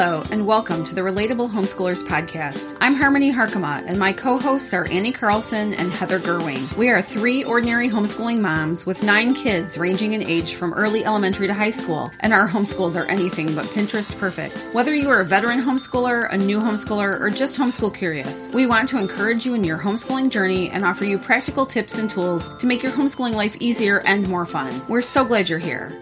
Hello, and welcome to the Relatable Homeschoolers Podcast. I'm Harmony Harkema, and my co hosts are Annie Carlson and Heather Gerwing. We are three ordinary homeschooling moms with nine kids ranging in age from early elementary to high school, and our homeschools are anything but Pinterest perfect. Whether you are a veteran homeschooler, a new homeschooler, or just homeschool curious, we want to encourage you in your homeschooling journey and offer you practical tips and tools to make your homeschooling life easier and more fun. We're so glad you're here.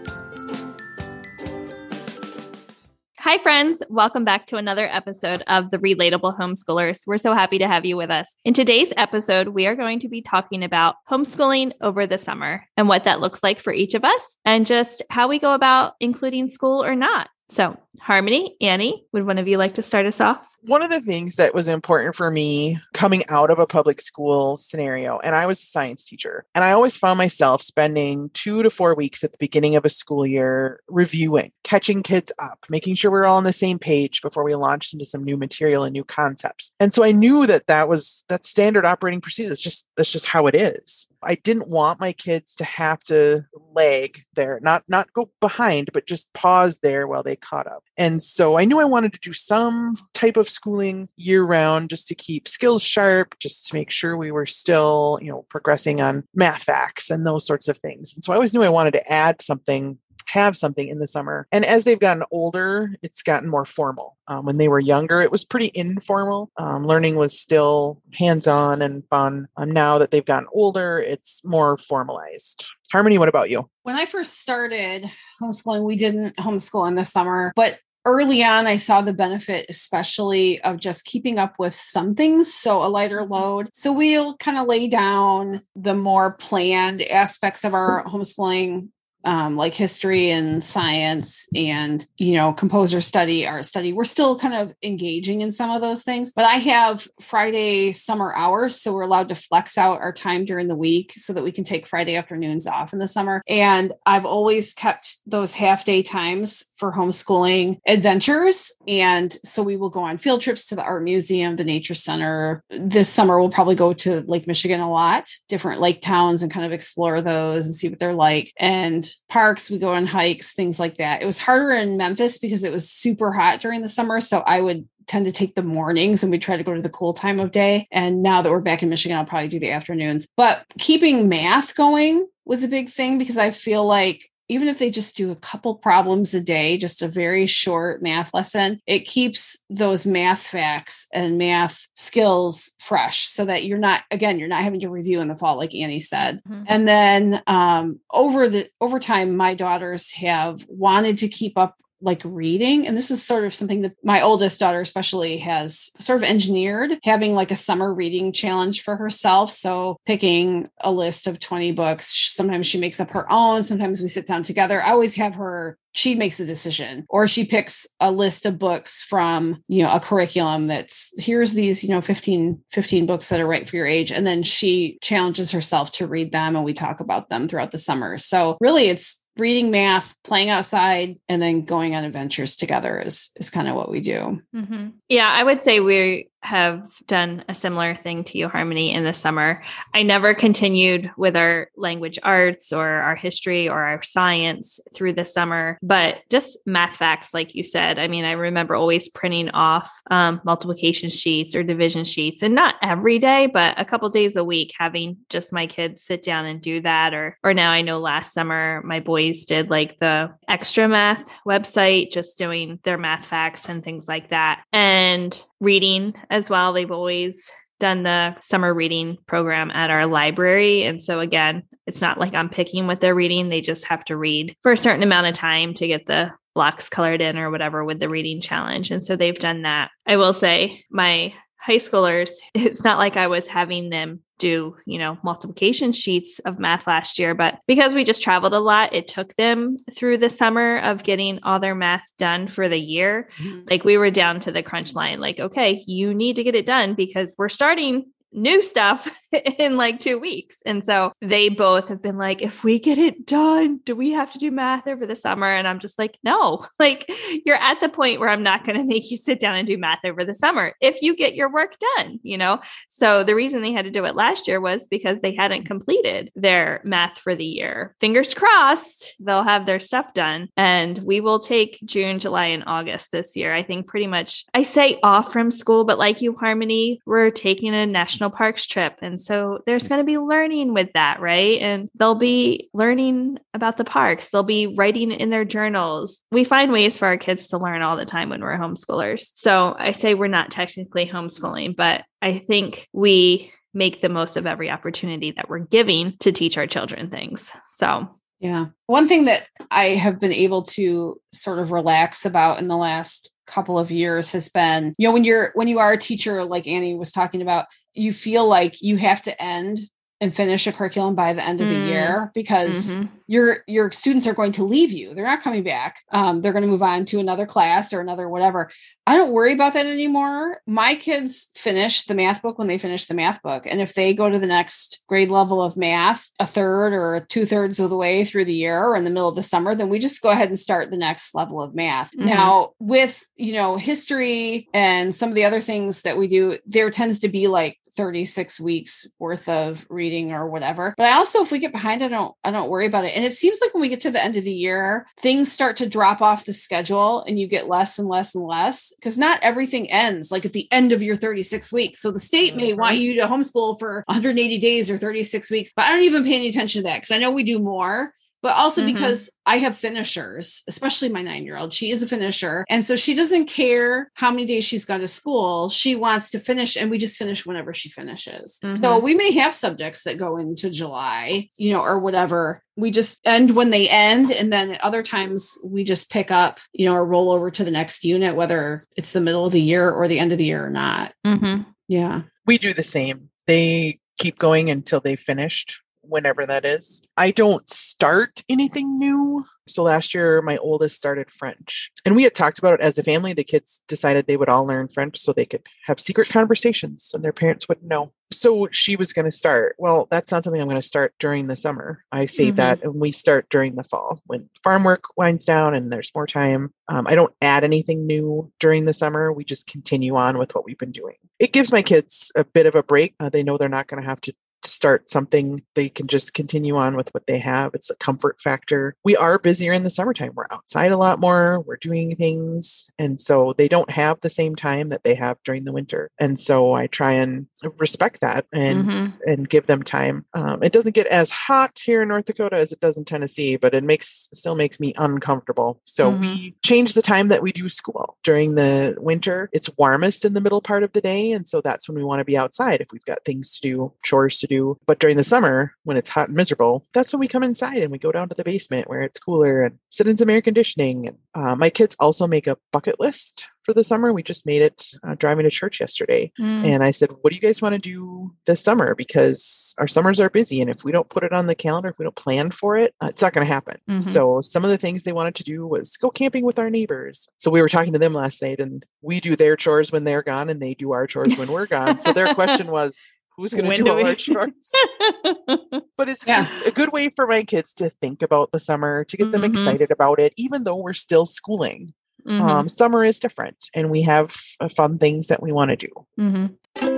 Hi, friends. Welcome back to another episode of the Relatable Homeschoolers. We're so happy to have you with us. In today's episode, we are going to be talking about homeschooling over the summer and what that looks like for each of us and just how we go about including school or not. So, Harmony, Annie, would one of you like to start us off? One of the things that was important for me coming out of a public school scenario, and I was a science teacher, and I always found myself spending two to four weeks at the beginning of a school year reviewing, catching kids up, making sure we we're all on the same page before we launched into some new material and new concepts. And so I knew that that was that standard operating procedure. It's just that's just how it is. I didn't want my kids to have to lag there, not not go behind, but just pause there while they caught up. And so I knew I wanted to do some type of schooling year round just to keep skills sharp, just to make sure we were still, you know, progressing on math facts and those sorts of things. And so I always knew I wanted to add something have something in the summer. And as they've gotten older, it's gotten more formal. Um, when they were younger, it was pretty informal. Um, learning was still hands on and fun. Um, now that they've gotten older, it's more formalized. Harmony, what about you? When I first started homeschooling, we didn't homeschool in the summer, but early on i saw the benefit especially of just keeping up with some things so a lighter mm-hmm. load so we'll kind of lay down the more planned aspects of our homeschooling um, like history and science and you know composer study art study. We're still kind of engaging in some of those things but i have friday summer hours so we're allowed to flex out our time during the week so that we can take friday afternoons off in the summer. And i've always kept those half day times for homeschooling adventures. And so we will go on field trips to the art museum the nature center. This summer we'll probably go to lake michigan a lot different lake towns and kind of explore those and see what they're like. And parks, we go on hikes, things like that. It was harder in Memphis because it was super hot during the summer. So I would tend to take the mornings and we try to go to the cool time of day. And now that we're back in Michigan, I'll probably do the afternoons. But keeping math going was a big thing because I feel like even if they just do a couple problems a day, just a very short math lesson, it keeps those math facts and math skills fresh so that you're not, again, you're not having to review in the fall, like Annie said. Mm-hmm. And then um, over the over time, my daughters have wanted to keep up like reading and this is sort of something that my oldest daughter especially has sort of engineered having like a summer reading challenge for herself. So picking a list of 20 books sometimes she makes up her own sometimes we sit down together. I always have her she makes the decision or she picks a list of books from you know a curriculum that's here's these you know 15 15 books that are right for your age and then she challenges herself to read them and we talk about them throughout the summer so really it's reading math, playing outside, and then going on adventures together is is kind of what we do. Mm-hmm. Yeah, I would say we have done a similar thing to you, Harmony, in the summer. I never continued with our language arts or our history or our science through the summer, but just math facts, like you said. I mean, I remember always printing off um, multiplication sheets or division sheets, and not every day, but a couple days a week, having just my kids sit down and do that. Or, or now I know last summer my boys did like the extra math website, just doing their math facts and things like that. And reading as well. They've always done the summer reading program at our library. And so, again, it's not like I'm picking what they're reading. They just have to read for a certain amount of time to get the blocks colored in or whatever with the reading challenge. And so they've done that. I will say, my high schoolers, it's not like I was having them do, you know, multiplication sheets of math last year, but because we just traveled a lot, it took them through the summer of getting all their math done for the year. Mm-hmm. Like we were down to the crunch line, like, okay, you need to get it done because we're starting new stuff in like two weeks. And so they both have been like, if we get it done, do we have to do math over the summer? And I'm just like, no, like you're at the point where I'm not going to make you sit down and do math over the summer if you get your work done, you know? So the reason they had to do it last year was because they hadn't completed their math for the year. Fingers crossed, they'll have their stuff done. And we will take June, July, and August this year. I think pretty much, I say off from school, but like you, Harmony, we're taking a national parks trip. And so there's mm. going to be learning with that, right? And they'll be learning about the parks, they'll be writing in their journals. We find ways for our kids to learn all the time when we're homeschoolers. So I say we're not technically homeschooling, but I think we make the most of every opportunity that we're giving to teach our children things. So, yeah. One thing that I have been able to sort of relax about in the last couple of years has been, you know, when you're when you are a teacher like Annie was talking about, you feel like you have to end and finish a curriculum by the end of mm. the year because mm-hmm. your your students are going to leave you they're not coming back um, they're going to move on to another class or another whatever i don't worry about that anymore my kids finish the math book when they finish the math book and if they go to the next grade level of math a third or two thirds of the way through the year or in the middle of the summer then we just go ahead and start the next level of math mm-hmm. now with you know history and some of the other things that we do there tends to be like 36 weeks worth of reading or whatever. But I also if we get behind I don't I don't worry about it. And it seems like when we get to the end of the year, things start to drop off the schedule and you get less and less and less because not everything ends like at the end of your 36 weeks. So the state may want mm-hmm. you to homeschool for 180 days or 36 weeks, but I don't even pay any attention to that because I know we do more but also mm-hmm. because I have finishers, especially my nine year old. She is a finisher. And so she doesn't care how many days she's gone to school. She wants to finish, and we just finish whenever she finishes. Mm-hmm. So we may have subjects that go into July, you know, or whatever. We just end when they end. And then other times we just pick up, you know, or roll over to the next unit, whether it's the middle of the year or the end of the year or not. Mm-hmm. Yeah. We do the same. They keep going until they finished whenever that is. I don't start anything new. So last year, my oldest started French. And we had talked about it as a family. The kids decided they would all learn French so they could have secret conversations and their parents wouldn't know. So she was going to start. Well, that's not something I'm going to start during the summer. I say mm-hmm. that and we start during the fall when farm work winds down and there's more time. Um, I don't add anything new during the summer. We just continue on with what we've been doing. It gives my kids a bit of a break. Uh, they know they're not going to have to start something, they can just continue on with what they have. It's a comfort factor. We are busier in the summertime. We're outside a lot more, we're doing things. And so they don't have the same time that they have during the winter. And so I try and respect that and mm-hmm. and give them time. Um, it doesn't get as hot here in North Dakota as it does in Tennessee, but it makes still makes me uncomfortable. So mm-hmm. we change the time that we do school during the winter. It's warmest in the middle part of the day, and so that's when we want to be outside if we've got things to do, chores to do do. But during the summer, when it's hot and miserable, that's when we come inside and we go down to the basement where it's cooler and sit in some air conditioning. And uh, my kids also make a bucket list for the summer. We just made it uh, driving to church yesterday. Mm. And I said, What do you guys want to do this summer? Because our summers are busy. And if we don't put it on the calendar, if we don't plan for it, uh, it's not going to happen. Mm-hmm. So some of the things they wanted to do was go camping with our neighbors. So we were talking to them last night and we do their chores when they're gone and they do our chores when we're gone. So their question was, who's going to do all we... our chores? but it's yeah. just a good way for my kids to think about the summer, to get mm-hmm. them excited about it, even though we're still schooling. Mm-hmm. Um, summer is different, and we have uh, fun things that we want to do. Mm-hmm.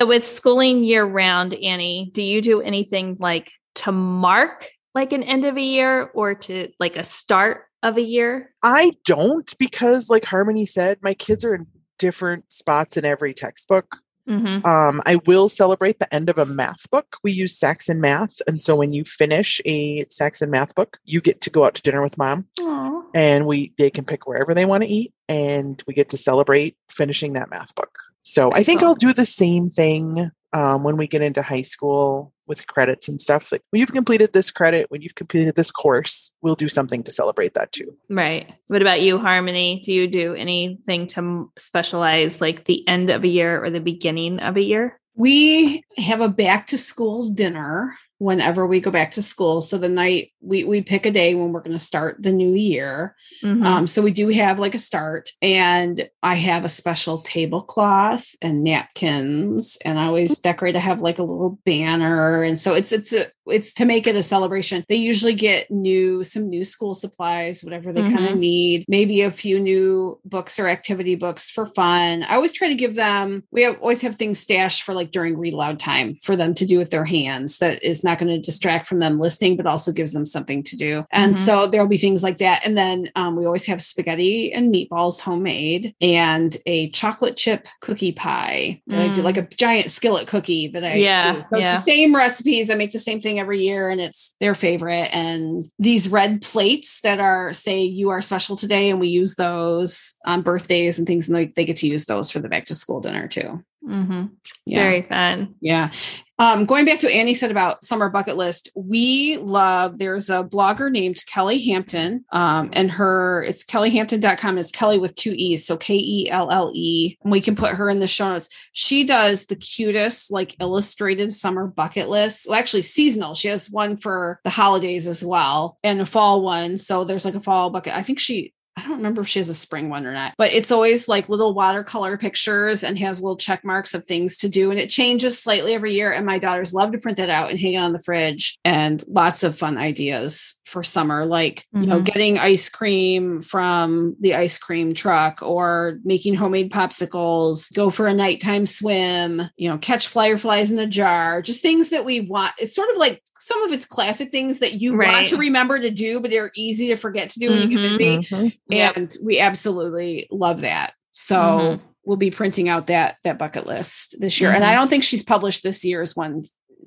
So with schooling year round, Annie, do you do anything like to mark like an end of a year or to like a start of a year? I don't because like Harmony said, my kids are in different spots in every textbook. Mm-hmm. Um, I will celebrate the end of a math book. We use Saxon math. And so when you finish a Saxon math book, you get to go out to dinner with mom. Aww. And we they can pick wherever they want to eat and we get to celebrate finishing that math book. So I think I'll do the same thing um, when we get into high school with credits and stuff. Like when you've completed this credit, when you've completed this course, we'll do something to celebrate that too. Right. What about you, Harmony? Do you do anything to specialize like the end of a year or the beginning of a year? We have a back to school dinner whenever we go back to school. So the night we we pick a day when we're going to start the new year. Mhm. Um, so we do have like a start, and I have a special tablecloth and napkins, and I always decorate. I have like a little banner, and so it's it's a it's to make it a celebration. They usually get new some new school supplies, whatever they kind of need, maybe a few new books or activity books for fun. I always try to give them. We have, always have things stashed for like during read aloud time for them to do with their hands. That is not going to distract from them listening, but also gives them something to do. And Mhm. so there'll be things like that. And then um, we always have spaghetti and meatballs homemade and a chocolate chip cookie pie that I do, Mm. like a giant skillet cookie that I Yeah, do. So yeah. it's the same recipes. I make the same thing every year and it's their favorite. And these red plates that are say you are special today, and we use those on birthdays and things, and they, they get to use those for the back to school dinner too. Mhm. Yeah. Very fun. Yeah. Um, going back to what Annie said about summer bucket list, we love there's a blogger named Kelle Hampton. Um, and her it's kellehampton.com. It's Kelly with two E's. So K E L L E. We can put her in the show notes. She does the cutest, like illustrated summer bucket list. Well, actually seasonal. She has one for the holidays as well, and a fall one. So there's like a fall bucket. I think she I don't remember if she has a spring one or not, but it's always like little watercolor pictures and has little check marks of things to do. And it changes slightly every year. And my daughters love to print that out and hang it on the fridge and lots of fun ideas for summer, like, you know, Mhm. getting ice cream from the ice cream truck or making homemade popsicles, go for a nighttime swim, you know, catch fireflies in a jar, just things that we want. It's sort of like some of it's classic things that you want to remember to do, but they're easy to forget to do when you get Mhm. busy Mhm. Yep. and we absolutely love that so Mhm. we'll be printing out that that bucket list this year and i don't think she's published this year's one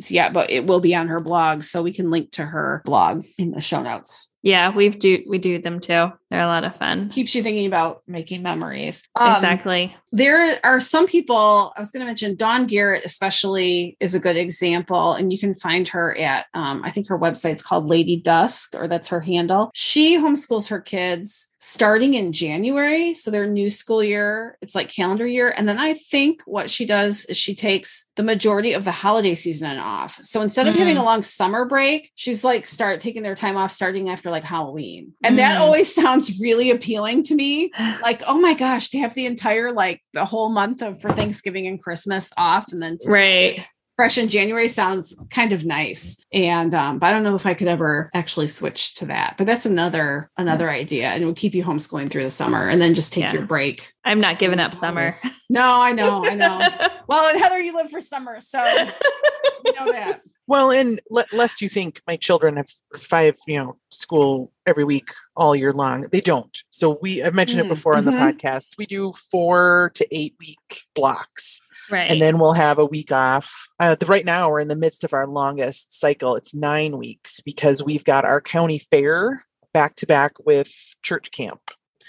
yet but it will be on her blog so we can link to her blog in the show notes Yeah, we've do we do them too. They're a lot of fun. keeps you thinking about making memories Um, exactly. there are some people i was going to mention dawn garrett especially is a good example and you can find her at um, i think her website's called lady dusk or that's her handle she homeschools her kids starting in january so their new school year it's like calendar year and then i think what she does is she takes the majority of the holiday season off so instead of having Mhm. a long summer break she's like start taking their time off starting after like halloween. And that Mhm. always sounds really appealing to me. Like oh my gosh to have the entire like the whole month of for thanksgiving and christmas off and then to Right. fresh in january sounds kind of nice. And um but i don't know if i could ever actually switch to that but that's another another idea. And it would keep you homeschooling through the summer and then just take Yeah. your break. I'm not giving up summer. no i know i know. Well and heather you live for summer so you know that Well, and le- lest you think my children have five, you know, school every week all year long, they don't. So we, I've mentioned Mm, it before on the mhm. podcast. We do four to eight week blocks, right. and then we'll have a week off. Uh, the, right now, we're in the midst of our longest cycle. It's nine weeks because we've got our county fair back to back with church camp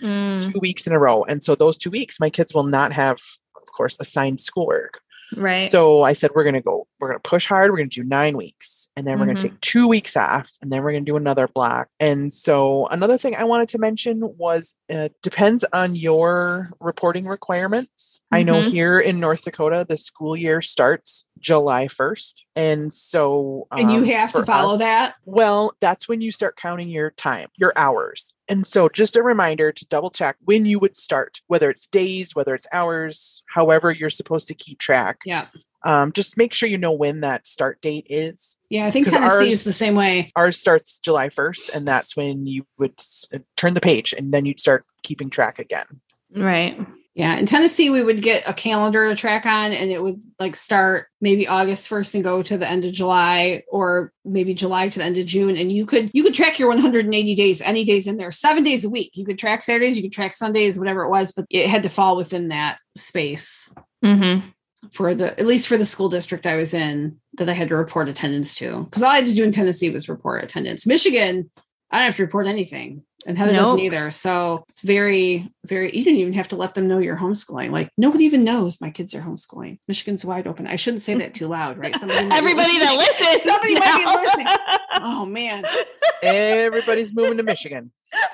Mm, two weeks in a row, and so those two weeks, my kids will not have, of course, assigned schoolwork. Right. So I said, we're going to go, we're going to push hard. We're going to do nine weeks and then we're going to take two weeks off and then we're going to do another block. And so another thing I wanted to mention was it depends on your reporting requirements. I know Mhm. here in North Dakota, the school year starts July 1st. And so, and you um, have to follow us- that well, that's when you start counting your time, your hours. And so, just a reminder to double check when you would start, whether it's days, whether it's hours, however you're supposed to keep track. yeah Um, just make sure you know when that start date is. yeah i think tennessee ours- is the same way Ours starts July 1st, and that's when you would s- uh, turn the page and then you'd start keeping track again. right. Yeah, in Tennessee, we would get a calendar to track on, and it would like start maybe August first and go to the end of July, or maybe July to the end of June. And you could you could track your 180 days, any days in there, seven days a week. You could track Saturdays, you could track Sundays, whatever it was, but it had to fall within that space hmm for the at least for the school district I was in that I had to report attendance to. Because all I had to do in Tennessee was report attendance. Michigan, I don't have to report anything. And Heather doesn't either. So it's very, very you don't even have to let them know you're homeschooling. Like nobody even knows my kids are homeschooling. Michigan's wide open. I shouldn't say that too loud, right? Somebody might Everybody that listens. Somebody might be listening. Oh man. Everybody's moving to Michigan.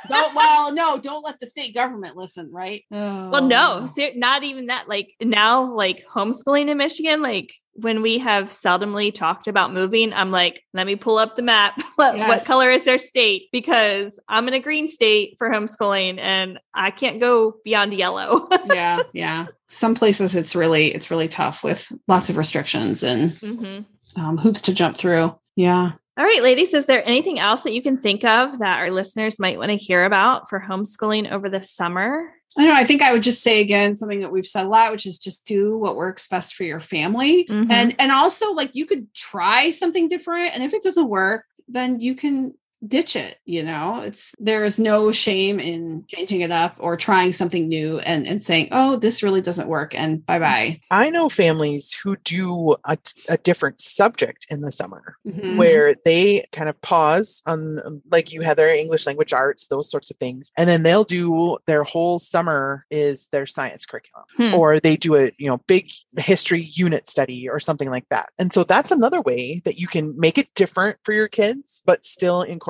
Don't, well, no, don't let the state government listen, right? Well, no, Oh. ser- not even that. Like now, like homeschooling in Michigan, like when we have seldomly talked about moving, I'm like, let me pull up the map. what, what color is their state? Because I'm in a green state for homeschooling and I can't go beyond yellow. yeah, yeah. Some places it's really it's really tough with lots of restrictions and Mhm. um, hoops to jump through. Yeah. All right, ladies, is there anything else that you can think of that our listeners might want to hear about for homeschooling over the summer? I don't know. I think I would just say again something that we've said a lot, which is just do what works best for your family. Mhm. And and also like you could try something different. And if it doesn't work, then you can ditch it. You know, it's there's no shame in changing it up or trying something new and, and saying, oh, this really doesn't work and bye bye. I know families who do a, a different subject in the summer Mhm. where they kind of pause on, like you heather English language arts, those sorts of things. And then they'll do their whole summer is their science curriculum Hmm. or they do a, you know, big history unit study or something like that. And so that's another way that you can make it different for your kids, but still incorporate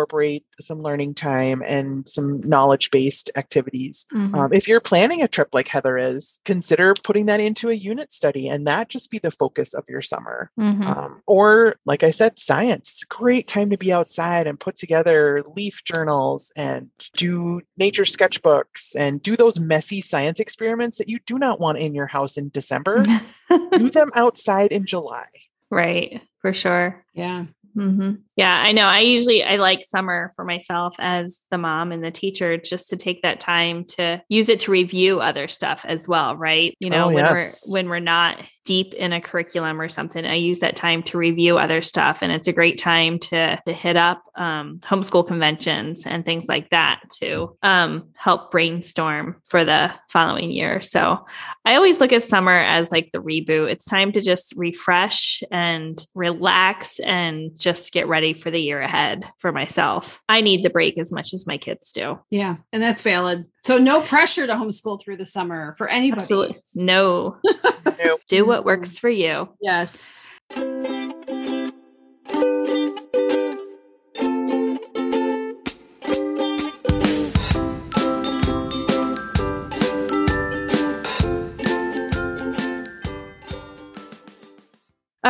some learning time and some knowledge based activities. Mhm. Um, if you're planning a trip like Heather is, consider putting that into a unit study and that just be the focus of your summer. Mhm. Um, or, like I said, science. Great time to be outside and put together leaf journals and do nature sketchbooks and do those messy science experiments that you do not want in your house in December. do them outside in July. right, for sure. Yeah. Hmm Yeah, I know. I usually I like summer for myself as the mom and the teacher just to take that time to use it to review other stuff as well, right? You know, Oh, when yes. we're when we're not deep in a curriculum or something, I use that time to review other stuff, and it's a great time to to hit up um, homeschool conventions and things like that to um, help brainstorm for the following year. So I always look at summer as like the reboot. It's time to just refresh and relax and just get ready for the year ahead for myself. I need the break as much as my kids do. Yeah. And that's valid. So no pressure to homeschool through the summer for anybody. Absolutely. No, Nope. do what works for you. Yes.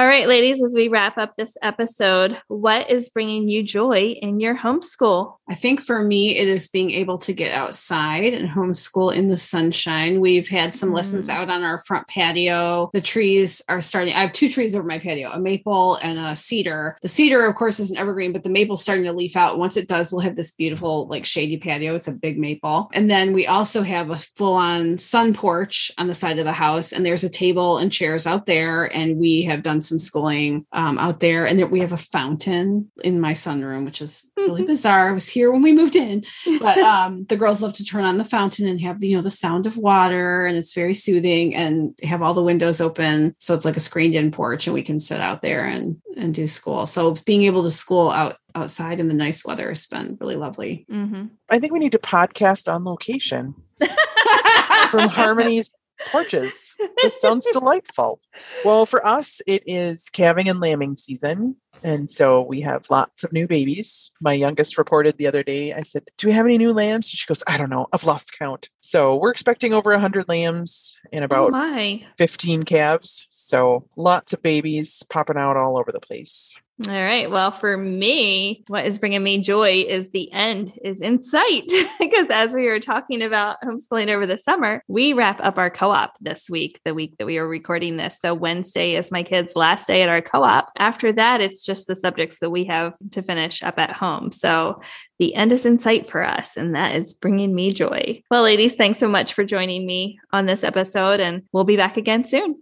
All right, ladies, as we wrap up this episode, what is bringing you joy in your homeschool? I think for me, it is being able to get outside and homeschool in the sunshine. We've had some lessons Mm. out on our front patio. The trees are starting. I have two trees over my patio a maple and a cedar. The cedar, of course, is an evergreen, but the maple's starting to leaf out. Once it does, we'll have this beautiful, like shady patio. It's a big maple. And then we also have a full on sun porch on the side of the house. And there's a table and chairs out there. And we have done some schooling um, out there. And then we have a fountain in my sunroom, which is really bizarre. I was here when we moved in, but um, the girls love to turn on the fountain and have you know the sound of water, and it's very soothing. And have all the windows open, so it's like a screened-in porch, and we can sit out there and and do school. So being able to school out outside in the nice weather has been really lovely. Mm-hmm. I think we need to podcast on location from Harmony's porches. This sounds delightful. Well, for us, it is calving and lambing season. And so we have lots of new babies. My youngest reported the other day, I said, Do we have any new lambs? She goes, I don't know. I've lost count. So we're expecting over 100 lambs and Oh about my. 15 calves. So lots of babies popping out all over the place. All right. Well, for me, what is bringing me joy is the end is in sight. because as we were talking about homeschooling over the summer, we wrap up our co op this week, the week that we are recording this. So Wednesday is my kids' last day at our co op. After that, it's just the subjects that we have to finish up at home. So the end is in sight for us, and that is bringing me joy. Well, ladies, thanks so much for joining me on this episode, and we'll be back again soon.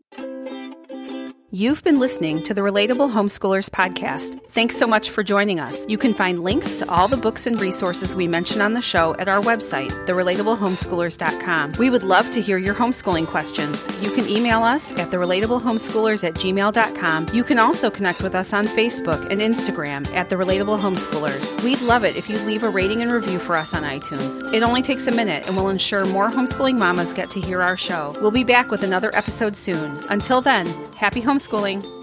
You've been listening to the Relatable Homeschoolers podcast. Thanks so much for joining us. You can find links to all the books and resources we mention on the show at our website, therelatableHomeschoolers.com. We would love to hear your homeschooling questions. You can email us at therelatablehomeschoolers at gmail.com. You can also connect with us on Facebook and Instagram at The Relatable Homeschoolers. We'd love it if you leave a rating and review for us on iTunes. It only takes a minute and will ensure more homeschooling mamas get to hear our show. We'll be back with another episode soon. Until then, happy homeschooling.